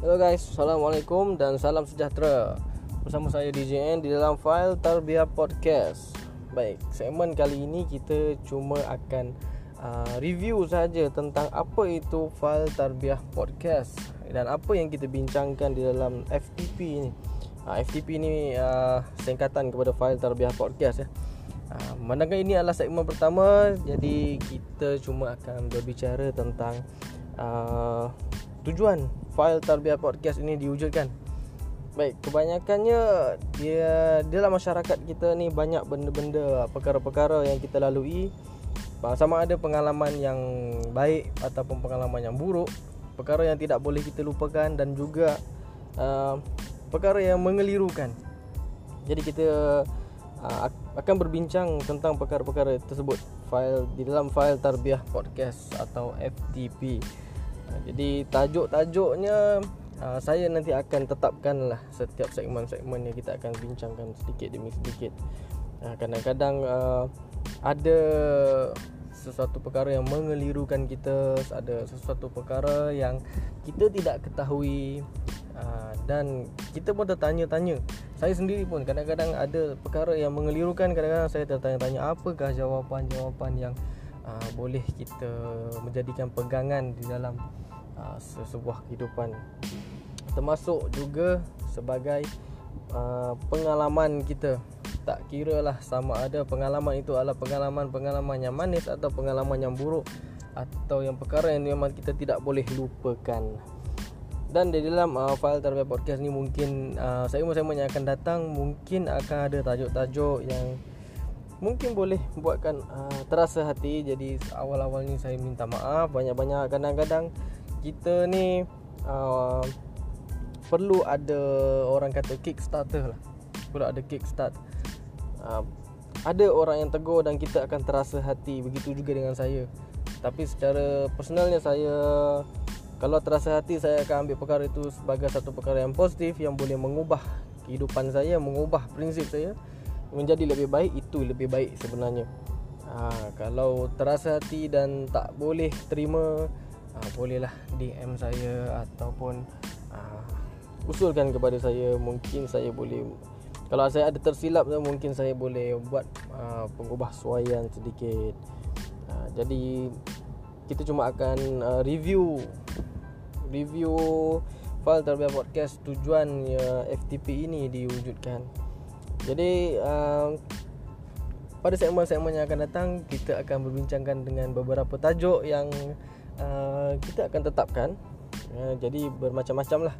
Hello guys, Assalamualaikum dan salam sejahtera. Bersama saya DJN di dalam file Tarbiyah Podcast. Baik, segmen kali ini kita cuma akan uh, review saja tentang apa itu file Tarbiyah Podcast Dan apa yang kita bincangkan di dalam FTP ini. Uh, FTP ini uh, singkatan kepada file Tarbiyah Podcast ya. Uh, Mandangkan ini adalah segmen pertama Jadi kita cuma akan berbicara tentang uh, tujuan file Tarbiyah Podcast ini diwujudkan. Baik, kebanyakannya dia dalam masyarakat kita ni banyak benda-benda perkara-perkara yang kita lalui sama ada pengalaman yang baik ataupun pengalaman yang buruk, perkara yang tidak boleh kita lupakan dan juga uh, perkara yang mengelirukan. Jadi kita uh, akan berbincang tentang perkara-perkara tersebut file di dalam file Tarbiyah Podcast atau FTP. Ha, jadi tajuk-tajuknya uh, saya nanti akan tetapkan lah setiap segmen-segmen yang kita akan bincangkan sedikit demi sedikit. Uh, kadang-kadang uh, ada sesuatu perkara yang mengelirukan kita, ada sesuatu perkara yang kita tidak ketahui dan kita pun tertanya-tanya. Saya sendiri pun kadang-kadang ada perkara yang mengelirukan, kadang-kadang saya tertanya-tanya apakah jawapan-jawapan yang uh, boleh kita menjadikan pegangan di dalam uh, sebuah kehidupan. Termasuk juga sebagai uh, pengalaman kita. Tak kira lah sama ada pengalaman itu adalah pengalaman-pengalaman yang manis atau pengalaman yang buruk atau yang perkara yang memang kita tidak boleh lupakan. Dan di dalam uh, file terbaik podcast ni mungkin uh, saya yang akan datang. Mungkin akan ada tajuk-tajuk yang mungkin boleh buatkan uh, terasa hati. Jadi awal-awal ni saya minta maaf. Banyak-banyak kadang-kadang kita ni uh, perlu ada orang kata kickstarter lah. Perlu ada kickstart. Uh, ada orang yang tegur dan kita akan terasa hati. Begitu juga dengan saya. Tapi secara personalnya saya kalau terasa hati saya akan ambil perkara itu sebagai satu perkara yang positif yang boleh mengubah kehidupan saya mengubah prinsip saya menjadi lebih baik itu lebih baik sebenarnya. Ha, kalau terasa hati dan tak boleh terima ha, bolehlah DM saya ataupun ha, usulkan kepada saya mungkin saya boleh kalau saya ada tersilap mungkin saya boleh buat ha, pengubah suaian sedikit. Ha, jadi kita cuma akan uh, review review file terbiar podcast tujuan uh, FTP ini diwujudkan jadi uh, pada segmen-segmen yang akan datang kita akan berbincangkan dengan beberapa tajuk yang uh, kita akan tetapkan. Uh, jadi bermacam-macam lah.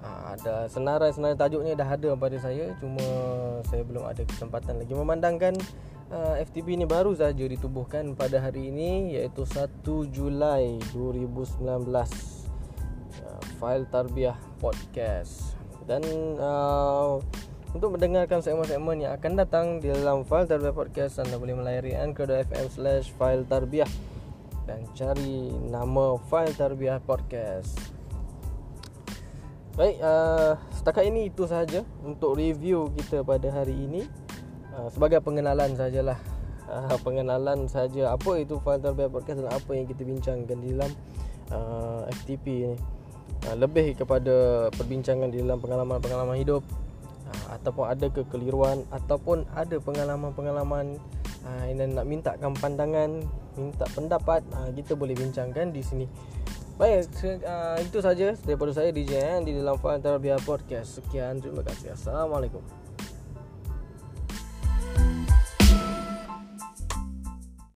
Uh, ada senarai-senarai tajuk ni dah ada pada saya cuma saya belum ada kesempatan lagi memandangkan uh, FTP ni baru saja ditubuhkan pada hari ini iaitu 1 Julai 2019 uh, file tarbiyah podcast dan uh, untuk mendengarkan segmen-segmen yang akan datang di dalam file Tarbiyah Podcast Anda boleh melayari anchor.fm slash file Tarbiyah Dan cari nama file Tarbiyah Podcast. Baik, uh, setakat ini itu sahaja untuk review kita pada hari ini. Uh, Sebagai pengenalan sajalah. Uh, Pengenalan saja apa itu file Tarbiyah Podcast dan apa yang kita bincangkan di dalam uh, FTP ini. Uh, Lebih kepada perbincangan di dalam pengalaman-pengalaman hidup ataupun ada kekeliruan ataupun ada pengalaman-pengalaman uh, yang nak mintakan pandangan, minta pendapat, uh, kita boleh bincangkan di sini. Baik, uh, itu saja daripada saya DJ di dalam File Antara Biar Podcast. Sekian, terima kasih. Assalamualaikum.